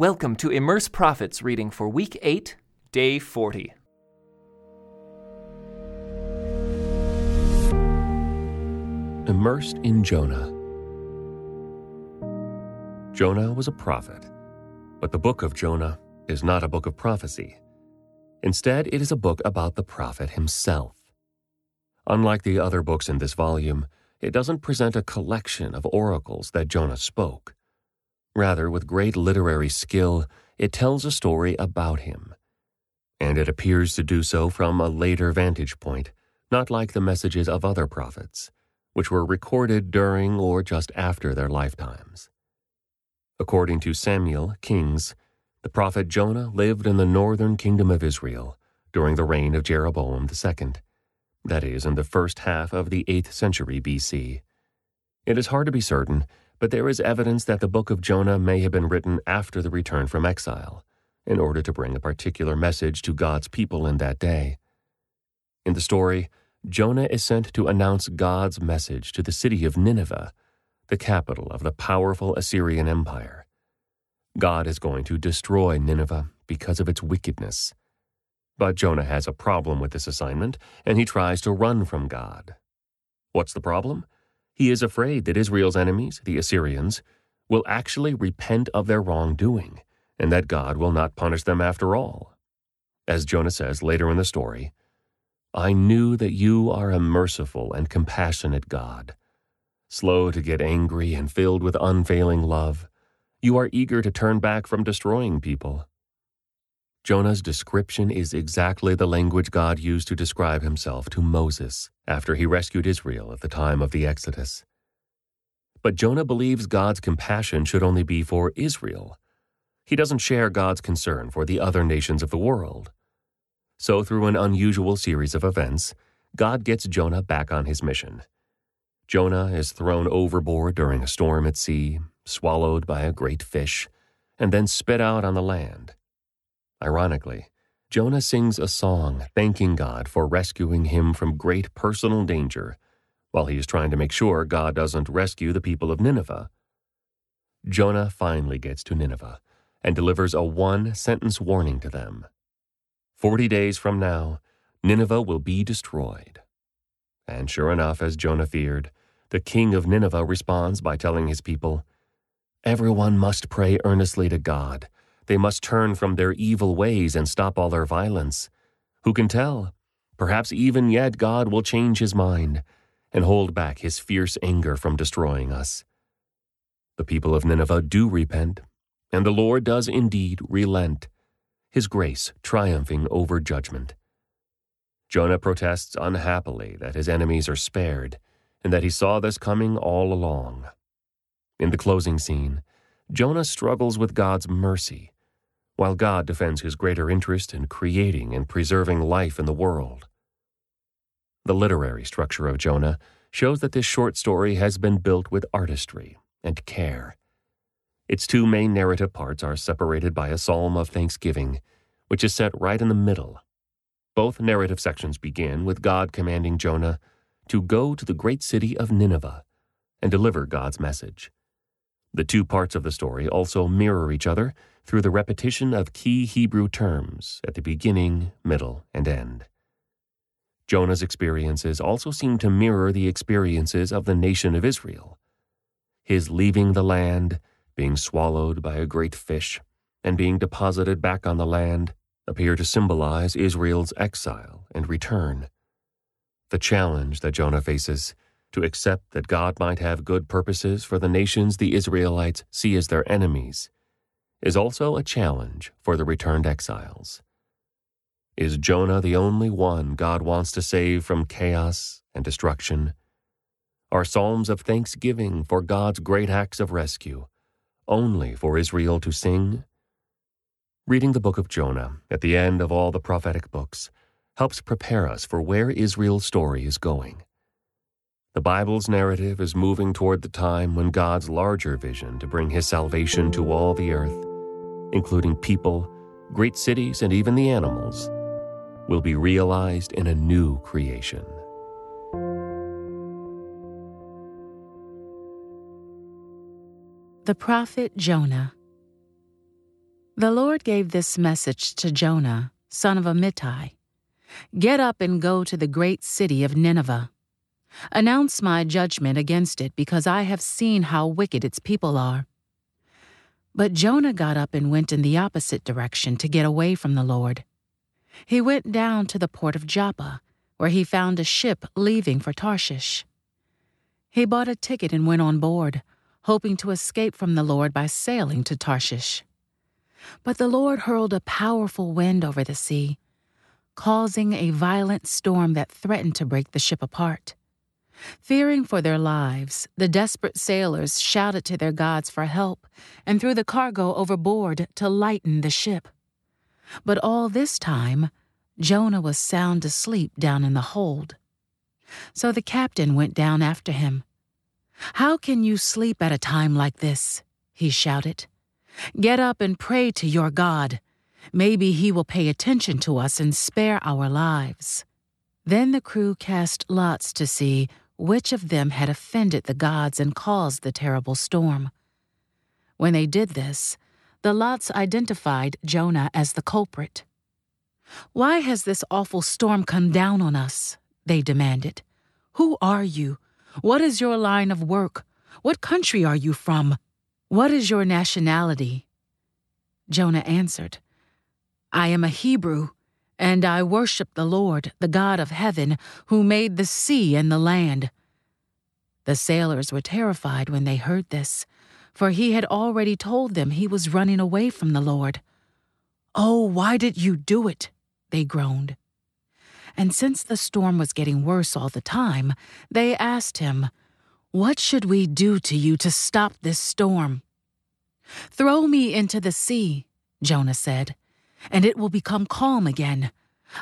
Welcome to Immerse Prophets reading for week 8, day 40. Immersed in Jonah. Jonah was a prophet, but the book of Jonah is not a book of prophecy. Instead, it is a book about the prophet himself. Unlike the other books in this volume, it doesn't present a collection of oracles that Jonah spoke. Rather, with great literary skill, it tells a story about him. And it appears to do so from a later vantage point, not like the messages of other prophets, which were recorded during or just after their lifetimes. According to Samuel, Kings, the prophet Jonah lived in the northern kingdom of Israel during the reign of Jeroboam II, that is, in the first half of the 8th century BC. It is hard to be certain but there is evidence that the book of Jonah may have been written after the return from exile, in order to bring a particular message to God's people in that day. In the story, Jonah is sent to announce God's message to the city of Nineveh, the capital of the powerful Assyrian Empire. God is going to destroy Nineveh because of its wickedness. But Jonah has a problem with this assignment, and he tries to run from God. What's the problem? He is afraid that Israel's enemies, the Assyrians, will actually repent of their wrongdoing, and that God will not punish them after all. As Jonah says later in the story, I knew that you are a merciful and compassionate God, slow to get angry and filled with unfailing love. You are eager to turn back from destroying people. Jonah's description is exactly the language God used to describe himself to Moses after he rescued Israel at the time of the Exodus. But Jonah believes God's compassion should only be for Israel. He doesn't share God's concern for the other nations of the world. So, through an unusual series of events, God gets Jonah back on his mission. Jonah is thrown overboard during a storm at sea, swallowed by a great fish, and then spit out on the land. Ironically, Jonah sings a song thanking God for rescuing him from great personal danger while he is trying to make sure God doesn't rescue the people of Nineveh. Jonah finally gets to Nineveh and delivers a one sentence warning to them. Forty days from now, Nineveh will be destroyed. And sure enough, as Jonah feared, the king of Nineveh responds by telling his people, Everyone must pray earnestly to God they must turn from their evil ways and stop all their violence. Who can tell? Perhaps even yet God will change his mind and hold back his fierce anger from destroying us. The people of Nineveh do repent, and the Lord does indeed relent, his grace triumphing over judgment. Jonah protests unhappily that his enemies are spared and that he saw this coming all along. In the closing scene, Jonah struggles with God's mercy while God defends his greater interest in creating and preserving life in the world. The literary structure of Jonah shows that this short story has been built with artistry and care. Its two main narrative parts are separated by a psalm of thanksgiving, which is set right in the middle. Both narrative sections begin with God commanding Jonah to go to the great city of Nineveh and deliver God's message. The two parts of the story also mirror each other through the repetition of key Hebrew terms at the beginning, middle, and end. Jonah's experiences also seem to mirror the experiences of the nation of Israel. His leaving the land, being swallowed by a great fish, and being deposited back on the land appear to symbolize Israel's exile and return. The challenge that Jonah faces to accept that God might have good purposes for the nations the Israelites see as their enemies, is also a challenge for the returned exiles. Is Jonah the only one God wants to save from chaos and destruction? Are psalms of thanksgiving for God's great acts of rescue only for Israel to sing? Reading the book of Jonah at the end of all the prophetic books helps prepare us for where Israel's story is going. The Bible's narrative is moving toward the time when God's larger vision to bring his salvation to all the earth, including people, great cities, and even the animals, will be realized in a new creation. The Prophet Jonah. The Lord gave this message to Jonah, son of Amittai Get up and go to the great city of Nineveh. Announce my judgment against it, because I have seen how wicked its people are. But Jonah got up and went in the opposite direction to get away from the Lord. He went down to the port of Joppa, where he found a ship leaving for Tarshish. He bought a ticket and went on board, hoping to escape from the Lord by sailing to Tarshish. But the Lord hurled a powerful wind over the sea, causing a violent storm that threatened to break the ship apart. Fearing for their lives, the desperate sailors shouted to their gods for help and threw the cargo overboard to lighten the ship. But all this time, Jonah was sound asleep down in the hold. So the captain went down after him. How can you sleep at a time like this? he shouted. Get up and pray to your God. Maybe he will pay attention to us and spare our lives. Then the crew cast lots to see which of them had offended the gods and caused the terrible storm. When they did this, the lots identified Jonah as the culprit. Why has this awful storm come down on us? They demanded. Who are you? What is your line of work? What country are you from? What is your nationality? Jonah answered, I am a Hebrew, and I worship the Lord, the God of heaven, who made the sea and the land. The sailors were terrified when they heard this, for he had already told them he was running away from the Lord. Oh, why did you do it? They groaned. And since the storm was getting worse all the time, they asked him, What should we do to you to stop this storm? Throw me into the sea, Jonah said, and it will become calm again.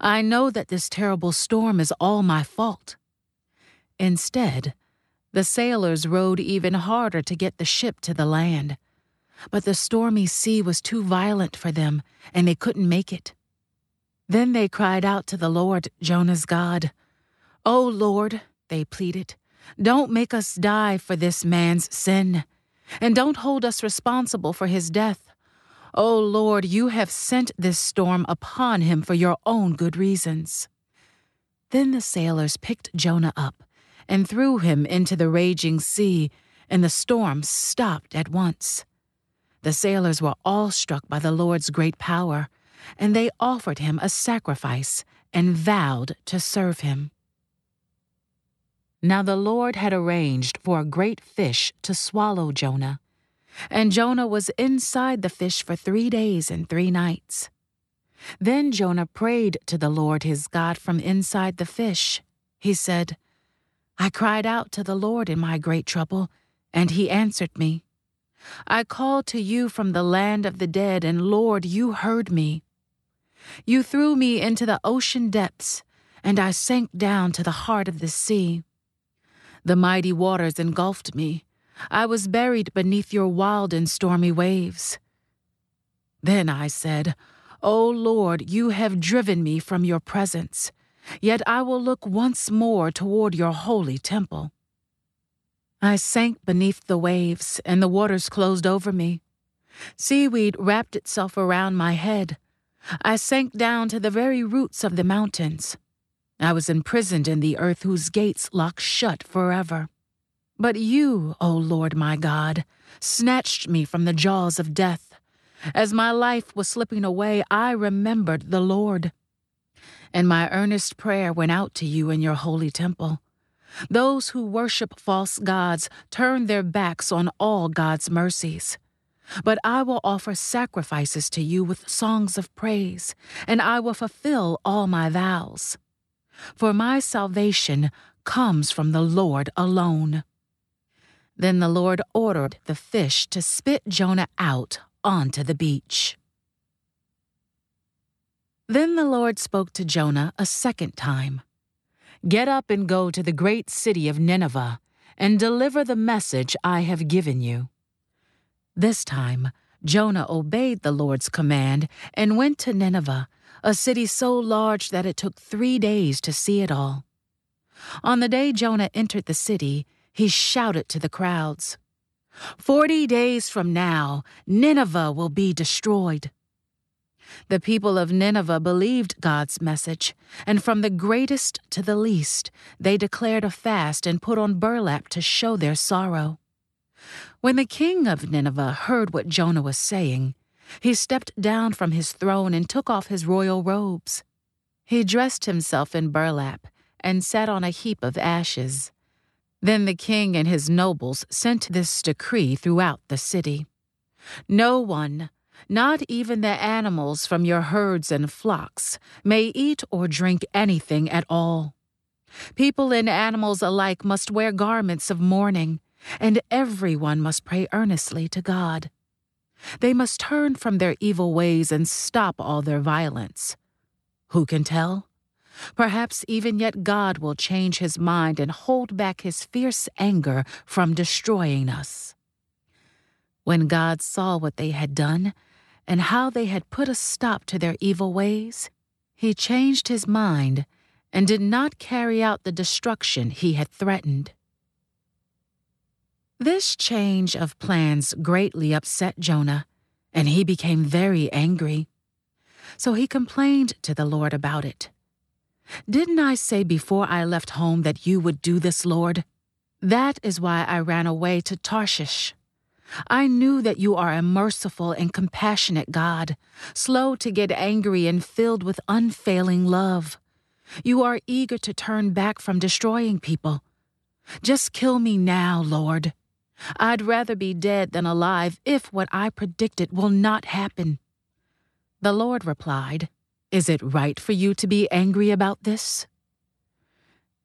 I know that this terrible storm is all my fault. Instead, the sailors rowed even harder to get the ship to the land. But the stormy sea was too violent for them, and they couldn't make it. Then they cried out to the Lord, Jonah's God. O oh Lord, they pleaded, don't make us die for this man's sin, and don't hold us responsible for his death. O oh Lord, you have sent this storm upon him for your own good reasons. Then the sailors picked Jonah up and threw him into the raging sea, and the storm stopped at once. The sailors were all struck by the Lord's great power and they offered him a sacrifice and vowed to serve him. Now the Lord had arranged for a great fish to swallow Jonah, and Jonah was inside the fish for three days and three nights. Then Jonah prayed to the Lord his God from inside the fish. He said, I cried out to the Lord in my great trouble, and he answered me. I called to you from the land of the dead, and Lord, you heard me. You threw me into the ocean depths, and I sank down to the heart of the sea. The mighty waters engulfed me. I was buried beneath your wild and stormy waves. Then I said, O Lord, you have driven me from your presence, yet I will look once more toward your holy temple. I sank beneath the waves, and the waters closed over me. Seaweed wrapped itself around my head. I sank down to the very roots of the mountains. I was imprisoned in the earth whose gates lock shut forever. But you, O Lord my God, snatched me from the jaws of death. As my life was slipping away, I remembered the Lord. And my earnest prayer went out to you in your holy temple. Those who worship false gods turn their backs on all God's mercies. But I will offer sacrifices to you with songs of praise, and I will fulfill all my vows. For my salvation comes from the Lord alone. Then the Lord ordered the fish to spit Jonah out onto the beach. Then the Lord spoke to Jonah a second time Get up and go to the great city of Nineveh, and deliver the message I have given you. This time, Jonah obeyed the Lord's command and went to Nineveh, a city so large that it took three days to see it all. On the day Jonah entered the city, he shouted to the crowds Forty days from now, Nineveh will be destroyed. The people of Nineveh believed God's message, and from the greatest to the least, they declared a fast and put on burlap to show their sorrow. When the king of Nineveh heard what Jonah was saying, he stepped down from his throne and took off his royal robes. He dressed himself in burlap and sat on a heap of ashes. Then the king and his nobles sent this decree throughout the city No one, not even the animals from your herds and flocks, may eat or drink anything at all. People and animals alike must wear garments of mourning, and everyone must pray earnestly to God. They must turn from their evil ways and stop all their violence. Who can tell? Perhaps even yet God will change his mind and hold back his fierce anger from destroying us. When God saw what they had done and how they had put a stop to their evil ways, he changed his mind and did not carry out the destruction he had threatened. This change of plans greatly upset Jonah, and he became very angry. So he complained to the Lord about it. Didn't I say before I left home that you would do this, Lord? That is why I ran away to Tarshish. I knew that you are a merciful and compassionate God, slow to get angry and filled with unfailing love. You are eager to turn back from destroying people. Just kill me now, Lord. I'd rather be dead than alive if what I predicted will not happen. The Lord replied, Is it right for you to be angry about this?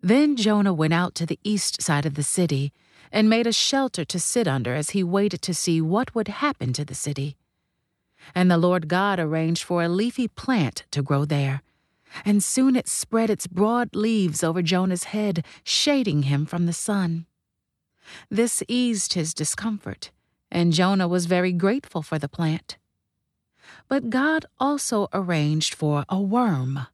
Then Jonah went out to the east side of the city and made a shelter to sit under as he waited to see what would happen to the city. And the Lord God arranged for a leafy plant to grow there, and soon it spread its broad leaves over Jonah's head, shading him from the sun. This eased his discomfort, and Jonah was very grateful for the plant. But God also arranged for a worm.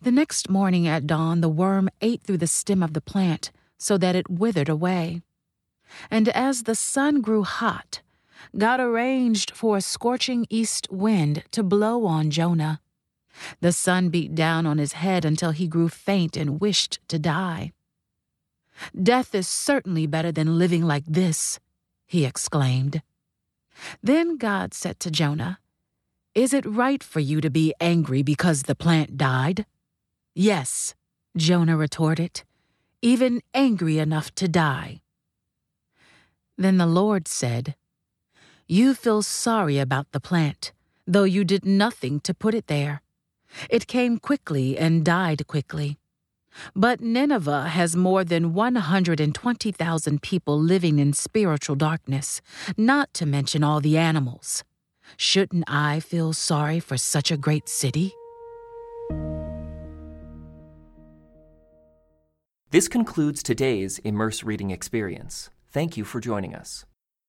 The next morning at dawn, the worm ate through the stem of the plant so that it withered away. And as the sun grew hot, God arranged for a scorching east wind to blow on Jonah. The sun beat down on his head until he grew faint and wished to die. Death is certainly better than living like this, he exclaimed. Then God said to Jonah, Is it right for you to be angry because the plant died? Yes, Jonah retorted, even angry enough to die. Then the Lord said, You feel sorry about the plant, though you did nothing to put it there. It came quickly and died quickly. But Nineveh has more than 120,000 people living in spiritual darkness, not to mention all the animals. Shouldn't I feel sorry for such a great city? This concludes today's Immerse Reading Experience. Thank you for joining us.